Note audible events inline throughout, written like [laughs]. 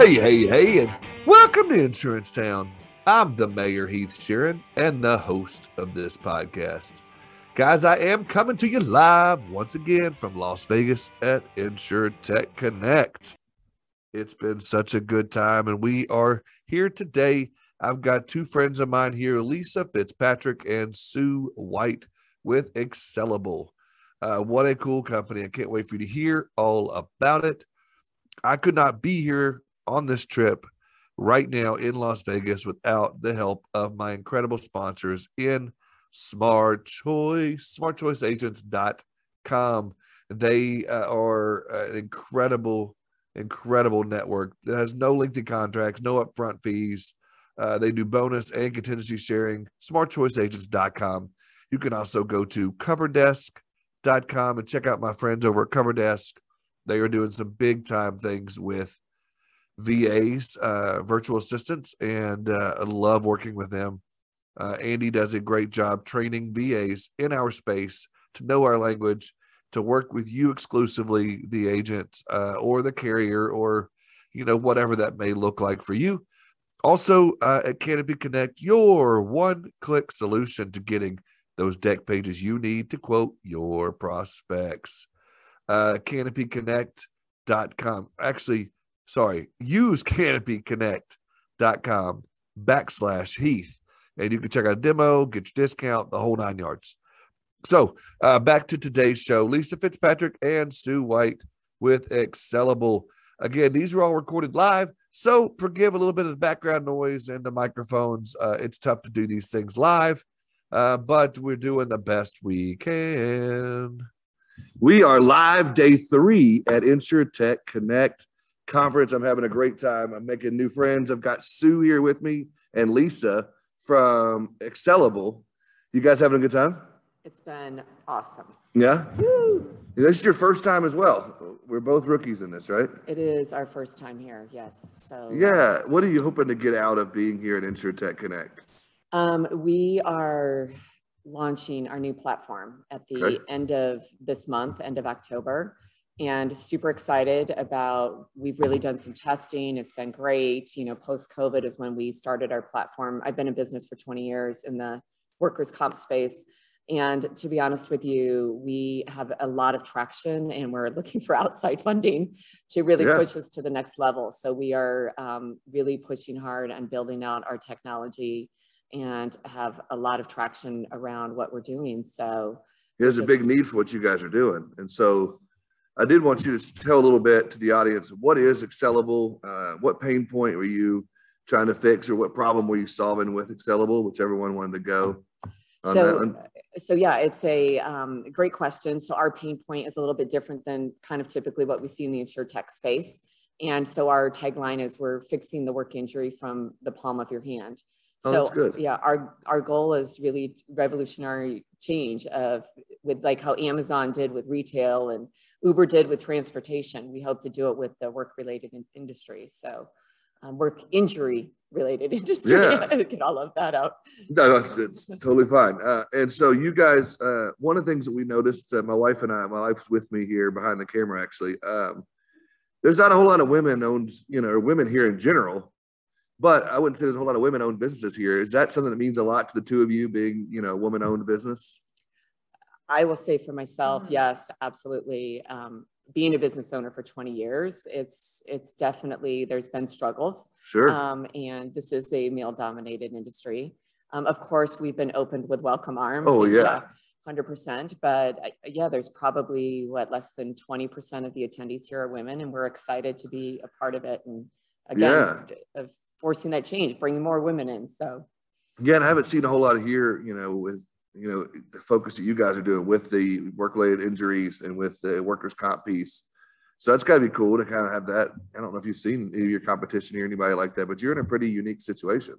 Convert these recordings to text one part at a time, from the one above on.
Hey, hey, hey, and welcome to Insurance Town. I'm the Mayor Heath Sheeran and the host of this podcast. Guys, I am coming to you live once again from Las Vegas at InsurTech Connect. It's been such a good time, and we are here today. I've got two friends of mine here, Lisa Fitzpatrick and Sue White with Excellable. Uh, what a cool company. I can't wait for you to hear all about it. I could not be here on this trip right now in Las Vegas without the help of my incredible sponsors in Smart Choice, smartchoiceagents.com. They uh, are an incredible, incredible network that has no lengthy contracts, no upfront fees. Uh, they do bonus and contingency sharing. Smartchoiceagents.com. You can also go to coverdesk.com and check out my friends over at Coverdesk. They are doing some big time things with VAs, uh, virtual assistants, and uh, I love working with them. Uh, Andy does a great job training VAs in our space to know our language, to work with you exclusively, the agent uh, or the carrier, or you know whatever that may look like for you. Also, uh, at Canopy Connect, your one-click solution to getting those deck pages you need to quote your prospects. Uh, CanopyConnect.com. Actually, sorry, use canopyconnect.com backslash Heath. And you can check out a demo, get your discount, the whole nine yards. So uh, back to today's show. Lisa Fitzpatrick and Sue White with Excellable. Again, these are all recorded live. So forgive a little bit of the background noise and the microphones. Uh, it's tough to do these things live, uh, but we're doing the best we can. We are live day three at InsurTech Connect conference. I'm having a great time. I'm making new friends. I've got Sue here with me and Lisa from Excellable. You guys having a good time? It's been awesome. Yeah. Woo. This is your first time as well. We're both rookies in this, right? It is our first time here. Yes. So yeah. What are you hoping to get out of being here at InsurTech Connect? Um, we are launching our new platform at the okay. end of this month, end of October and super excited about we've really done some testing. It's been great. You know post covid is when we started our platform. I've been in business for 20 years in the workers comp space. And to be honest with you we have a lot of traction and we're looking for [laughs] outside funding to really yeah. push us to the next level. So we are um, really pushing hard on building out our technology and have a lot of traction around what we're doing. So there's just, a big need for what you guys are doing. And so I did want you to tell a little bit to the audience what is Excellable? Uh, what pain point were you trying to fix, or what problem were you solving with Excellable? Whichever one wanted to go. so, so yeah, it's a um, great question. So our pain point is a little bit different than kind of typically what we see in the insure tech space. And so our tagline is we're fixing the work injury from the palm of your hand. Oh, so yeah, our our goal is really revolutionary change of with like how Amazon did with retail and Uber did with transportation. We hope to do it with the work related in industry. So um, work injury related [laughs] industry. Yeah. [laughs] Get all of that out. No, it's, it's totally fine. Uh, and so you guys, uh, one of the things that we noticed, uh, my wife and I, my wife's with me here behind the camera actually. Um, there's not a whole lot of women owned, you know, or women here in general but I wouldn't say there's a whole lot of women owned businesses here. Is that something that means a lot to the two of you being, you know, woman owned business? I will say for myself, mm-hmm. yes, absolutely. Um, being a business owner for 20 years, it's it's definitely there's been struggles. Sure. Um, and this is a male dominated industry. Um, of course, we've been opened with welcome arms. Oh yeah. 100%. But uh, yeah, there's probably what less than 20% of the attendees here are women, and we're excited to be a part of it. And again, yeah. of forcing that change, bringing more women in. So, again, I haven't seen a whole lot of here, you know, with you know the focus that you guys are doing with the work-related injuries and with the workers' comp piece. So that's got to be cool to kind of have that. I don't know if you've seen any of your competition or anybody like that, but you're in a pretty unique situation.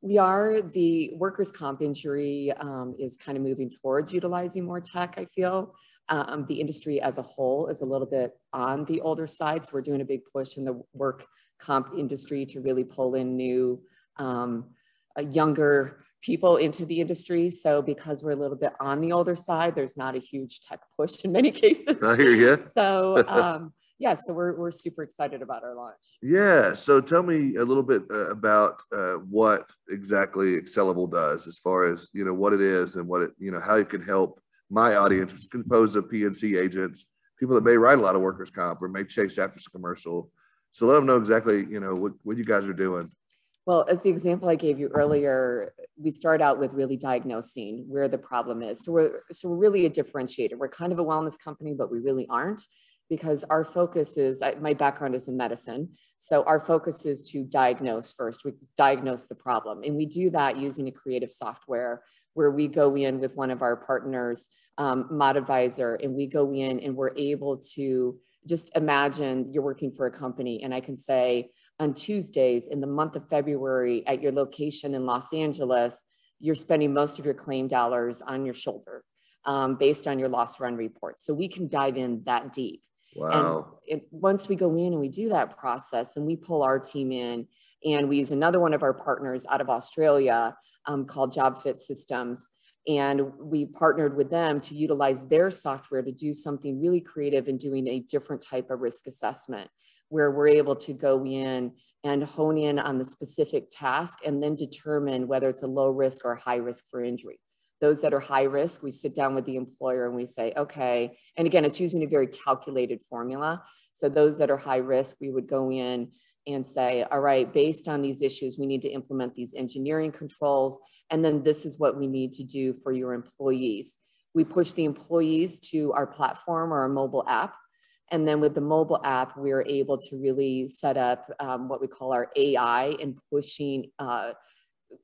We are. The workers' comp injury um, is kind of moving towards utilizing more tech, I feel. Um, the industry as a whole is a little bit on the older side. So we're doing a big push in the work comp industry to really pull in new, um, younger people into the industry. So because we're a little bit on the older side, there's not a huge tech push in many [laughs] cases. I hear you. So um, yeah, so we're, we're super excited about our launch. Yeah. So tell me a little bit uh, about uh, what exactly Accelable does as far as, you know, what it is and what it, you know, how it can help my audience, which is composed of P&C agents, people that may write a lot of workers' comp or may chase after some commercial. So let them know exactly, you know, what, what you guys are doing. Well, as the example I gave you earlier, we start out with really diagnosing where the problem is. So we're so we're really a differentiator. We're kind of a wellness company, but we really aren't because our focus is my background is in medicine. So our focus is to diagnose first. We diagnose the problem, and we do that using a creative software where we go in with one of our partners, um, ModAdvisor, and we go in and we're able to just imagine you're working for a company, and I can say on Tuesdays in the month of February at your location in Los Angeles, you're spending most of your claim dollars on your shoulder um, based on your loss run report. So we can dive in that deep. Wow. And it, once we go in and we do that process, then we pull our team in and we use another one of our partners out of Australia um, called JobFit Systems. And we partnered with them to utilize their software to do something really creative in doing a different type of risk assessment where we're able to go in and hone in on the specific task and then determine whether it's a low risk or high risk for injury. Those that are high risk, we sit down with the employer and we say, okay, and again, it's using a very calculated formula. So those that are high risk, we would go in and say, all right, based on these issues, we need to implement these engineering controls. And then this is what we need to do for your employees. We push the employees to our platform or our mobile app and then with the mobile app, we are able to really set up um, what we call our AI and pushing uh,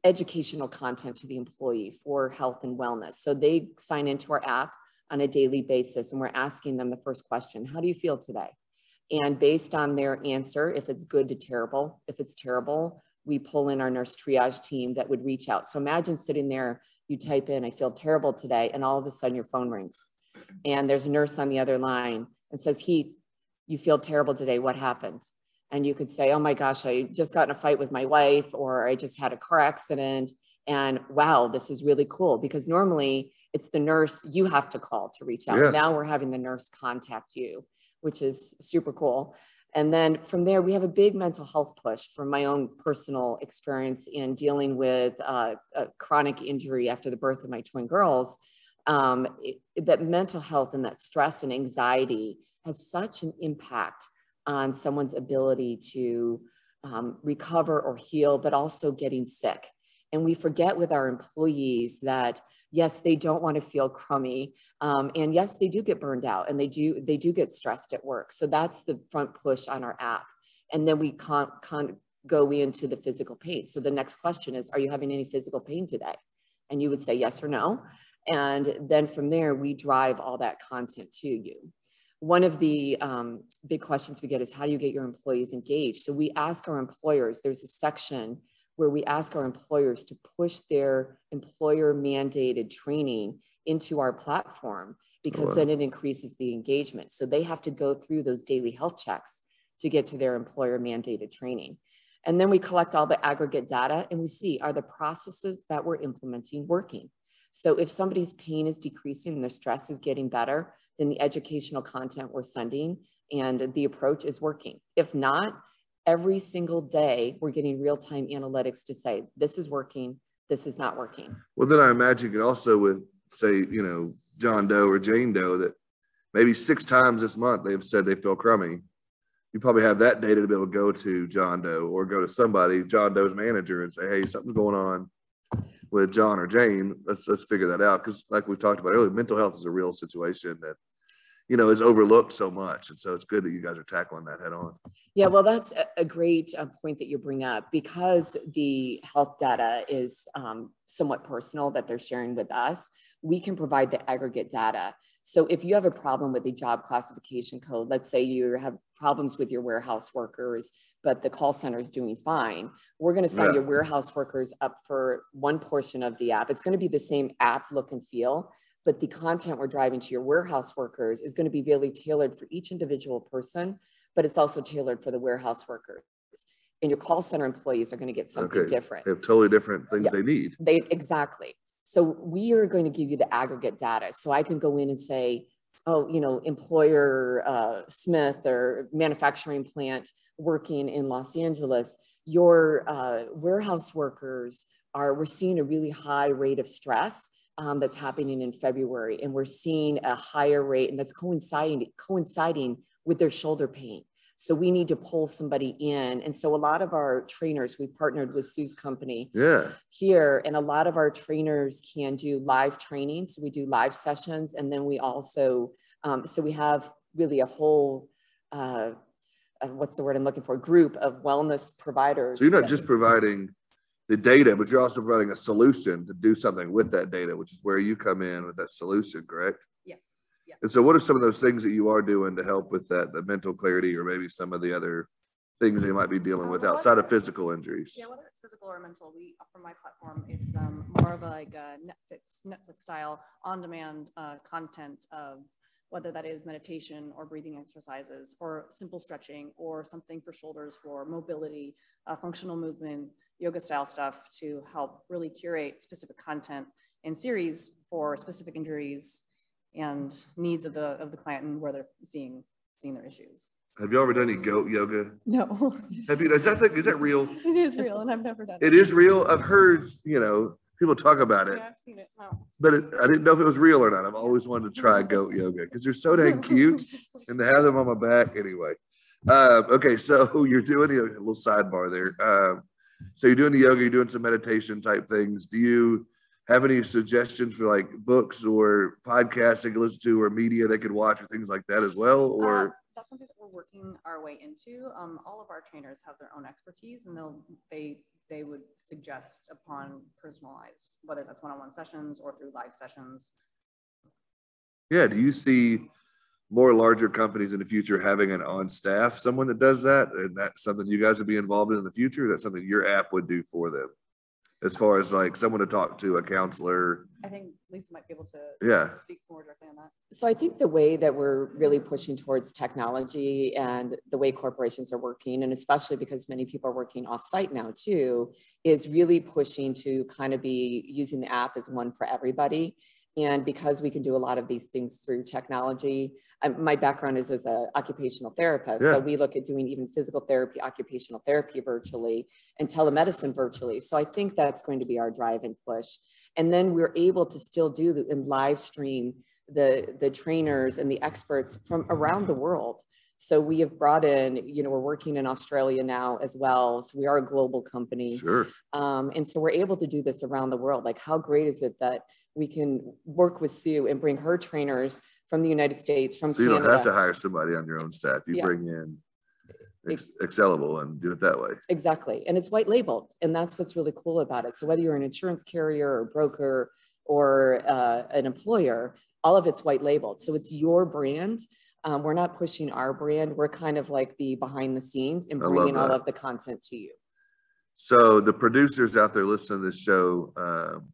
educational content to the employee for health and wellness. So they sign into our app on a daily basis and we're asking them the first question, how do you feel today? And based on their answer, if it's good to terrible, if it's terrible, we pull in our nurse triage team that would reach out. So imagine sitting there, you type in, I feel terrible today, and all of a sudden your phone rings and there's a nurse on the other line and says, Heath, you feel terrible today. What happened? And you could say, Oh my gosh, I just got in a fight with my wife, or I just had a car accident. And wow, this is really cool because normally it's the nurse you have to call to reach out. Yeah. Now we're having the nurse contact you, which is super cool. And then from there, we have a big mental health push from my own personal experience in dealing with uh, a chronic injury after the birth of my twin girls um, it, that mental health and that stress and anxiety has such an impact on someone's ability to um, recover or heal, but also getting sick. And we forget with our employees that yes, they don't want to feel crummy, um, and yes, they do get burned out, and they do they do get stressed at work. So that's the front push on our app, and then we can't, can't go into the physical pain. So the next question is, are you having any physical pain today? And you would say yes or no. And then from there, we drive all that content to you. One of the um, big questions we get is how do you get your employees engaged? So we ask our employers, there's a section where we ask our employers to push their employer mandated training into our platform because wow. then it increases the engagement. So they have to go through those daily health checks to get to their employer mandated training. And then we collect all the aggregate data and we see are the processes that we're implementing working? So if somebody's pain is decreasing and their stress is getting better, then the educational content we're sending and the approach is working. If not, every single day we're getting real-time analytics to say this is working, this is not working. Well, then I imagine you also with say, you know, John Doe or Jane Doe that maybe six times this month they've said they feel crummy. You probably have that data to be able to go to John Doe or go to somebody, John Doe's manager, and say, "Hey, something's going on with John or Jane, let's let's figure that out. Because like we talked about earlier, mental health is a real situation that you know is overlooked so much, and so it's good that you guys are tackling that head on. Yeah, well, that's a great uh, point that you bring up because the health data is um, somewhat personal that they're sharing with us. We can provide the aggregate data. So if you have a problem with a job classification code, let's say you have problems with your warehouse workers, but the call center is doing fine. We're going to sign yeah. your warehouse workers up for one portion of the app. It's going to be the same app look and feel, but the content we're driving to your warehouse workers is going to be really tailored for each individual person, but it's also tailored for the warehouse workers. And your call center employees are going to get something okay. different. They have totally different things yeah. they need. They exactly. So we are going to give you the aggregate data. So I can go in and say, oh, you know, employer uh, Smith or manufacturing plant working in Los Angeles, your uh, warehouse workers are, we're seeing a really high rate of stress um, that's happening in February. And we're seeing a higher rate and that's coinciding, coinciding with their shoulder pain. So we need to pull somebody in. And so a lot of our trainers, we partnered with Sue's company yeah. here, and a lot of our trainers can do live training. So we do live sessions. And then we also, um, so we have really a whole, uh, uh, what's the word I'm looking for, group of wellness providers. So you're not just providing the data, but you're also providing a solution to do something with that data, which is where you come in with that solution, correct? Yes. And so, what are some of those things that you are doing to help with that, the mental clarity, or maybe some of the other things they might be dealing with outside of physical injuries? Yeah, whether it's physical or mental, we for my platform, it's um, more of a, like a Netflix Netflix style on-demand uh, content of whether that is meditation or breathing exercises or simple stretching or something for shoulders for mobility, uh, functional movement, yoga style stuff to help really curate specific content in series for specific injuries and needs of the of the client and where they're seeing seeing their issues. Have you ever done any goat yoga? No. Have you? Is that the, is that real? [laughs] It is real, and I've never done it. It is real. I've heard you know people talk about it. Yeah, I've seen it. Wow. But it, I didn't know if it was real or not. I've always wanted to try goat [laughs] yoga because they're so dang cute, [laughs] and to have them on my back anyway. Uh, okay, so [laughs] you're doing a little sidebar there. Uh, so you're doing the yoga, you're doing some meditation type things. Do you have any suggestions for like books or podcasts they could listen to or media they could watch or things like that as well? Or uh, something that we're working our way into. Um, all of our trainers have their own expertise and they'll they they would suggest upon personalized, whether that's one-on-one sessions or through live sessions. Yeah. Do you see more larger companies in the future having an on staff someone that does that? And that's something you guys would be involved in in the future? That's something your app would do for them? As far as like someone to talk to, a counselor. I think Lisa might be able to yeah. speak more directly on that. So I think the way that we're really pushing towards technology and the way corporations are working, and especially because many people are working offsite now too, is really pushing to kind of be using the app as one for everybody. And because we can do a lot of these things through technology, um, my background is as an occupational therapist. Yeah. So we look at doing even physical therapy, occupational therapy virtually, and telemedicine virtually. So I think that's going to be our drive and push. And then we're able to still do the, and live stream the, the trainers and the experts from around the world. So we have brought in, you know, we're working in Australia now as well. So we are a global company. Sure. Um, and so we're able to do this around the world. Like, how great is it that we can work with Sue and bring her trainers from the United States, from so Canada. you don't have to hire somebody on your own staff. You yeah. bring in ex- Excelable and do it that way. Exactly. And it's white labeled. And that's what's really cool about it. So whether you're an insurance carrier or broker or uh, an employer, all of it's white labeled. So it's your brand. Um, we're not pushing our brand. We're kind of like the behind the scenes and bringing all of the content to you. So the producers out there listening to this show, um,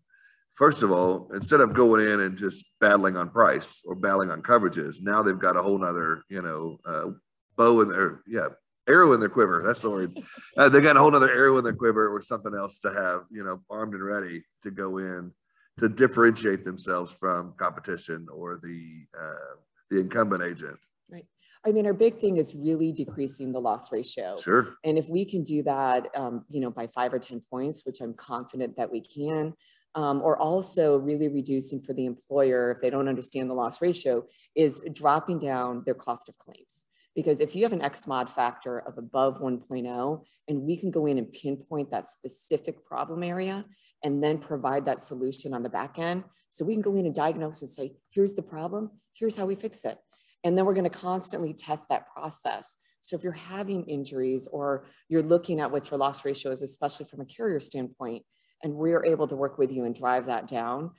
first of all, instead of going in and just battling on price or battling on coverages, now they've got a whole nother, you know, uh, bow in their, yeah, arrow in their quiver. That's the word. Uh, they got a whole nother arrow in their quiver or something else to have, you know, armed and ready to go in to differentiate themselves from competition or the uh, the incumbent agent. Right. I mean, our big thing is really decreasing the loss ratio. Sure. And if we can do that, um, you know, by five or ten points, which I'm confident that we can, um, or also really reducing for the employer if they don't understand the loss ratio is dropping down their cost of claims. Because if you have an X mod factor of above 1.0 and we can go in and pinpoint that specific problem area and then provide that solution on the back end. So we can go in and diagnose and say, here's the problem, here's how we fix it. And then we're gonna constantly test that process. So if you're having injuries or you're looking at what your loss ratio is, especially from a carrier standpoint, and we're able to work with you and drive that down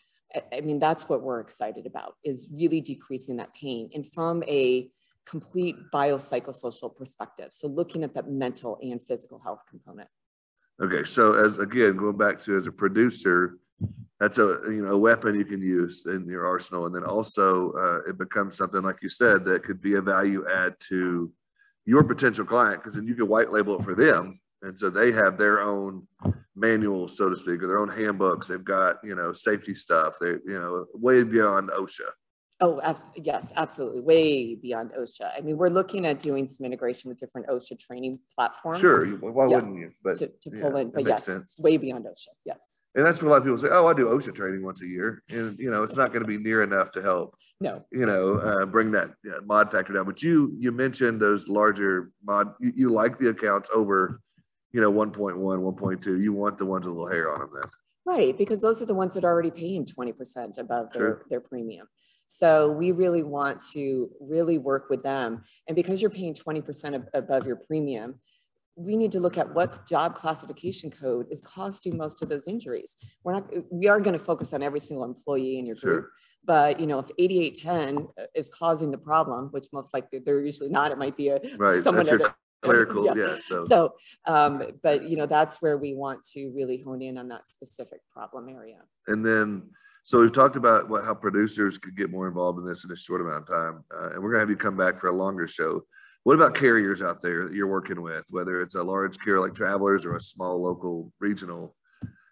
i mean that's what we're excited about is really decreasing that pain and from a complete biopsychosocial perspective so looking at that mental and physical health component. Okay so as again going back to as a producer that's a you know a weapon you can use in your arsenal and then also uh, it becomes something like you said that could be a value add to your potential client because then you can white label it for them and so they have their own manuals, so to speak, or their own handbooks. They've got, you know, safety stuff. They, you know, way beyond OSHA. Oh, abs- yes, absolutely. Way beyond OSHA. I mean, we're looking at doing some integration with different OSHA training platforms. Sure, why Yeah. wouldn't you? But To, to yeah, pull in, but yes, sense. way beyond OSHA. Yes. And that's what a lot of people say, oh, I do OSHA training once a year. And, you know, it's not going to be near enough to help, No. you know, uh, bring that uh, mod factor down. But you, you mentioned those larger mod, you, you like the accounts over, you know, 1.1, 1.2. You want the ones with a little hair on them then. Right, because those are the ones that are already paying twenty percent above their, Sure. their premium. So we really want to really work with them. And because you're paying twenty percent above your premium, we need to look at what job classification code is costing most of those injuries. We're not, we are going to focus on every single employee in your group. Sure. But, you know, if eighty-eight ten uh, is causing the problem, which most likely they're usually not, it might be a. Right. someone at a- clerical. yeah. Yeah. So, So, um, but you know, that's where we want to really hone in on that specific problem area. and then, so we've talked about what, how producers could get more involved in this in a short amount of time. Uh, and we're gonna have you come back for a longer show. What about carriers out there that you're working with, whether it's a large carrier like Travelers or a small local regional?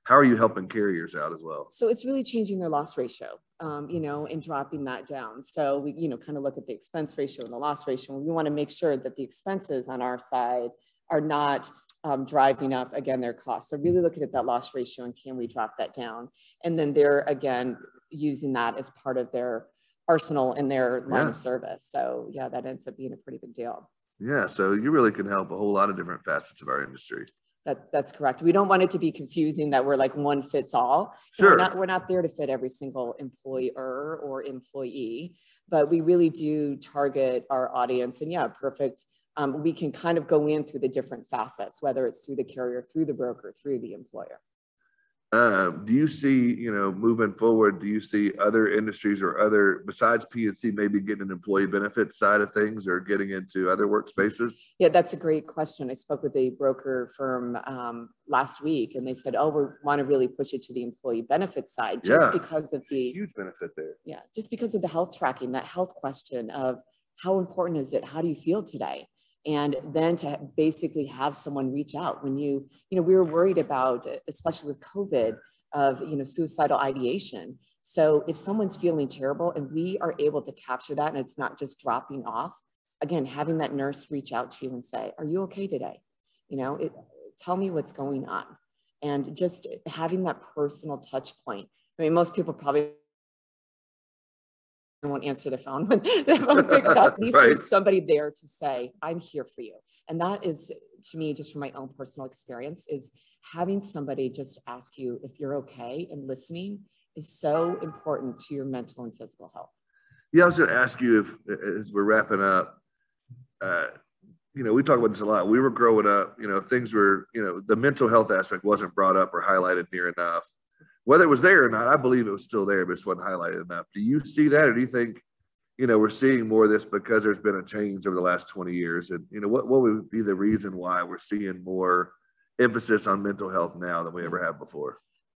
How are you helping carriers out as well? So it's really changing their loss ratio, um, you know, and dropping that down. So we, you know, kind of look at the expense ratio and the loss ratio. We want to make sure that the expenses on our side are not um, driving up again their costs. So really looking at that loss ratio and can we drop that down? And then they're again using that as part of their arsenal in their line Yeah. of service. So yeah, that ends up being a pretty big deal. Yeah, so you really can help a whole lot of different facets of our industry. That, that's correct. We don't want it to be confusing that we're like one fits all. Sure. We're not, we're not there to fit every single employer or employee, but we really do target our audience. And yeah, perfect. Um, we can kind of go in through the different facets, whether it's through the carrier, through the broker, through the employer. Uh, do you see, you know, moving forward, do you see other industries or other, besides P&C, maybe getting an employee benefit side of things or getting into other workspaces? Yeah, that's a great question. I spoke with a broker firm um, last week and they said, oh, we want to really push it to the employee benefits side just Yeah. because of the Huge benefit there. Yeah, just because of the health tracking, that health question of how important is it? How do you feel today? And then to basically have someone reach out when you, you know, we were worried about, especially with COVID, of, you know, suicidal ideation. So if someone's feeling terrible and we are able to capture that and it's not just dropping off, again, having that nurse reach out to you and say, are you okay today? You know, it, tell me what's going on. And just having that personal touch point. I mean, most people probably won't answer the phone [laughs] when the phone picks up. [laughs] At least Right. there's somebody there to say, I'm here for you. And that is, to me, just from my own personal experience, is having somebody just ask you if you're okay and listening is so important to your mental and physical health. Yeah, I was going to ask you if, as we're wrapping up, uh, you know, we talk about this a lot. We were growing up, you know, things were, you know, the mental health aspect wasn't brought up or highlighted near enough. Whether it was there or not, I believe it was still there, but it wasn't highlighted enough. Do you see that, or do you think, you know, we're seeing more of this because there's been a change over the last 20 years? And, you know, what, what would be the reason why we're seeing more emphasis on mental health now than we ever have before?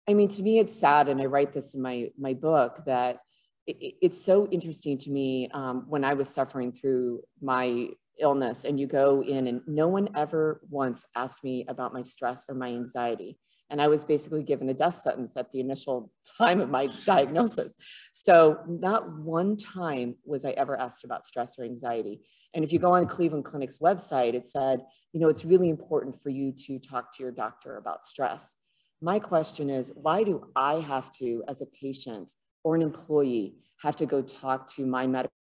I mean, to me, it's sad, and I write this in my my book that it- it's so interesting to me um, when I was suffering through my illness, and you go in, and no one ever once asked me about my stress or my anxiety, and I was basically given a death sentence at the initial time of my diagnosis. So not one time was I ever asked about stress or anxiety. And if you go on Cleveland Clinic's website, it said, you know, it's really important for you to talk to your doctor about stress. My question is, why do I have to, as a patient or an employee, have to go talk to my medical?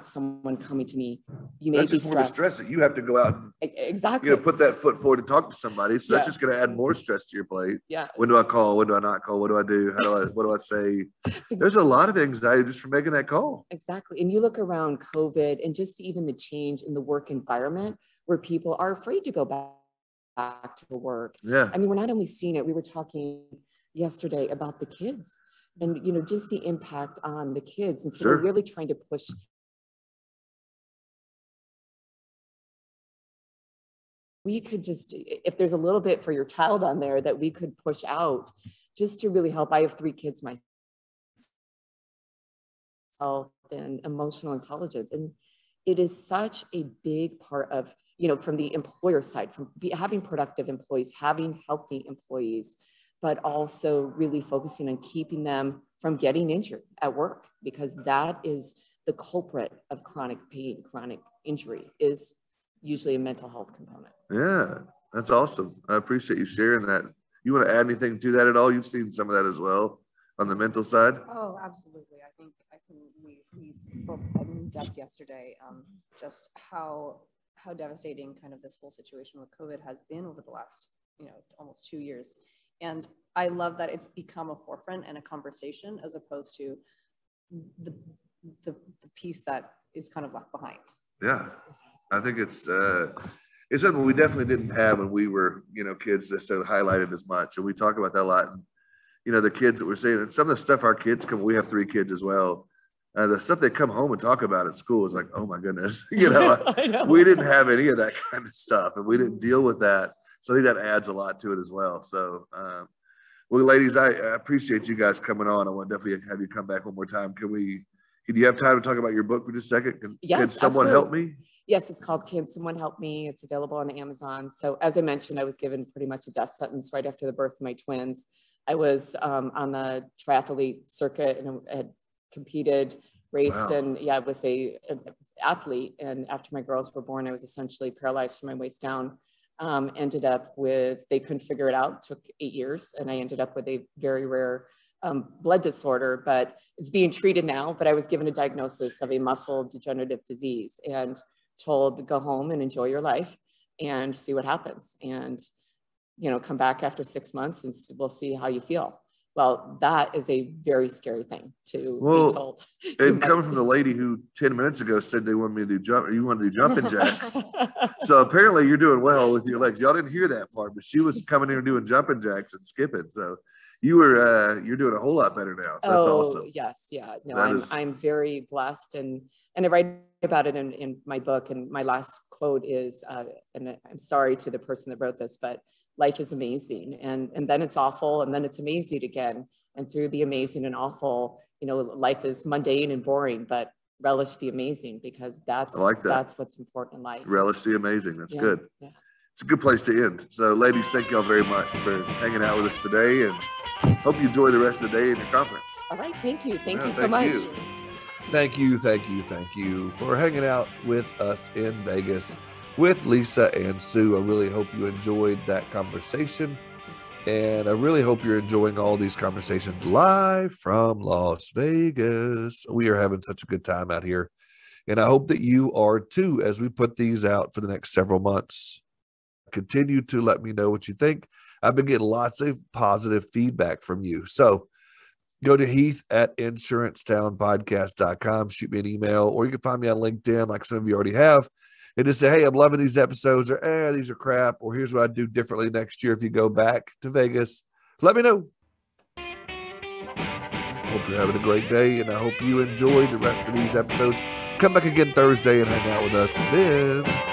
Someone coming to me, you may That's be just more stressed. stress it. You have to go out and, Exactly. you know, put that foot forward to talk to somebody. So that's just going to add more stress to your plate. yeah, when do I call? When do I not call? What do I do? How do I, what do I say? [laughs] There's a lot of anxiety just for making that call. exactly. And you look around COVID and just even the change in the work environment where people are afraid to go back, back to work. Yeah. I mean, we're not only seeing it, we were talking yesterday about the kids and, you know, just the impact on the kids. And so Sure. we're really trying to push we could just, if there's a little bit for your child on there that we could push out just to really help. I have three kids myself and emotional intelligence. And it is such a big part of, you know, from the employer side, from be, having productive employees, having healthy employees, but also really focusing on keeping them from getting injured at work because that is the culprit of chronic pain, chronic injury is usually a mental health component. Yeah, that's awesome. I appreciate you sharing that. You want to add anything to that at all? You've seen some of that as well on the mental side. Oh, absolutely. I think I can. We we spoke in depth yesterday. Um, just how how devastating kind of this whole situation with COVID has been over the last you know almost two years, and I love that it's become a forefront and a conversation as opposed to the the, the piece that is kind of left behind. Yeah, I think it's uh, it's something we definitely didn't have when we were you know kids that so highlighted as much, and we talk about that a lot. And you know the kids that we're seeing, and some of the stuff our kids come. We have three kids as well. Uh, the stuff they come home and talk about at school is like, oh my goodness, [laughs] you know, [laughs] know, we didn't have any of that kind of stuff, and we didn't deal with that. So I think that adds a lot to it as well. So, um, well, ladies, I, I appreciate you guys coming on. I want to definitely have you come back one more time. Can we can you have time to talk about your book for just a second? Can, yes, can someone absolutely. help me? Yes, it's called Can Someone Help Me? It's available on Amazon. So, as I mentioned, I was given pretty much a death sentence right after the birth of my twins. I was um, on the triathlete circuit and had competed, raced, wow. and yeah, I was a, a, athlete. And after my girls were born, I was essentially paralyzed from my waist down. Um, ended up with they couldn't figure it out. Took eight years, and I ended up with a very rare um, blood disorder, but it's being treated now. But I was given a diagnosis of a muscle degenerative disease and told to go home and enjoy your life and see what happens. And, you know, come back after six months and we'll see how you feel. Well, that is a very scary thing to well, be told. [laughs] And coming from the lady who 10 minutes ago said they wanted me to do jump, or you want to do jumping jacks. [laughs] so apparently you're doing well with your legs. Y'all didn't hear that part, but she was coming in and doing jumping jacks and skipping. So you were uh, you're doing a whole lot better now. So that's oh, awesome. Yes, yeah. No, that I'm is... I'm very blessed and and I write about it in, in my book. And my last quote is, uh, and I'm sorry to the person that wrote this, but life is amazing. And and then it's awful, and then it's amazing again. And through the amazing and awful, you know, life is mundane and boring, but relish the amazing because that's like that. that's what's important in life. Relish the amazing. That's yeah, good. Yeah. It's a good place to end. So, ladies, thank y'all very much for hanging out with us today and hope you enjoy the rest of the day in your conference. All right. Thank you. Thank yeah, you so much. You. Thank you. Thank you. Thank you for hanging out with us in Vegas with Lisa and Sue. I really hope you enjoyed that conversation. And I really hope you're enjoying all these conversations live from Las Vegas. We are having such a good time out here. And I hope that you are too as we put these out for the next several months. Continue to let me know what you think. I've been getting lots of positive feedback from you. So go to Heath at insurancetownpodcast.com, shoot me an email, or you can find me on LinkedIn, like some of you already have, and just say, hey, I'm loving these episodes, or eh, these are crap, or here's what I'd do differently next year if you go back to Vegas. Let me know. Hope you're having a great day, and I hope you enjoy the rest of these episodes. Come back again Thursday and hang out with us then.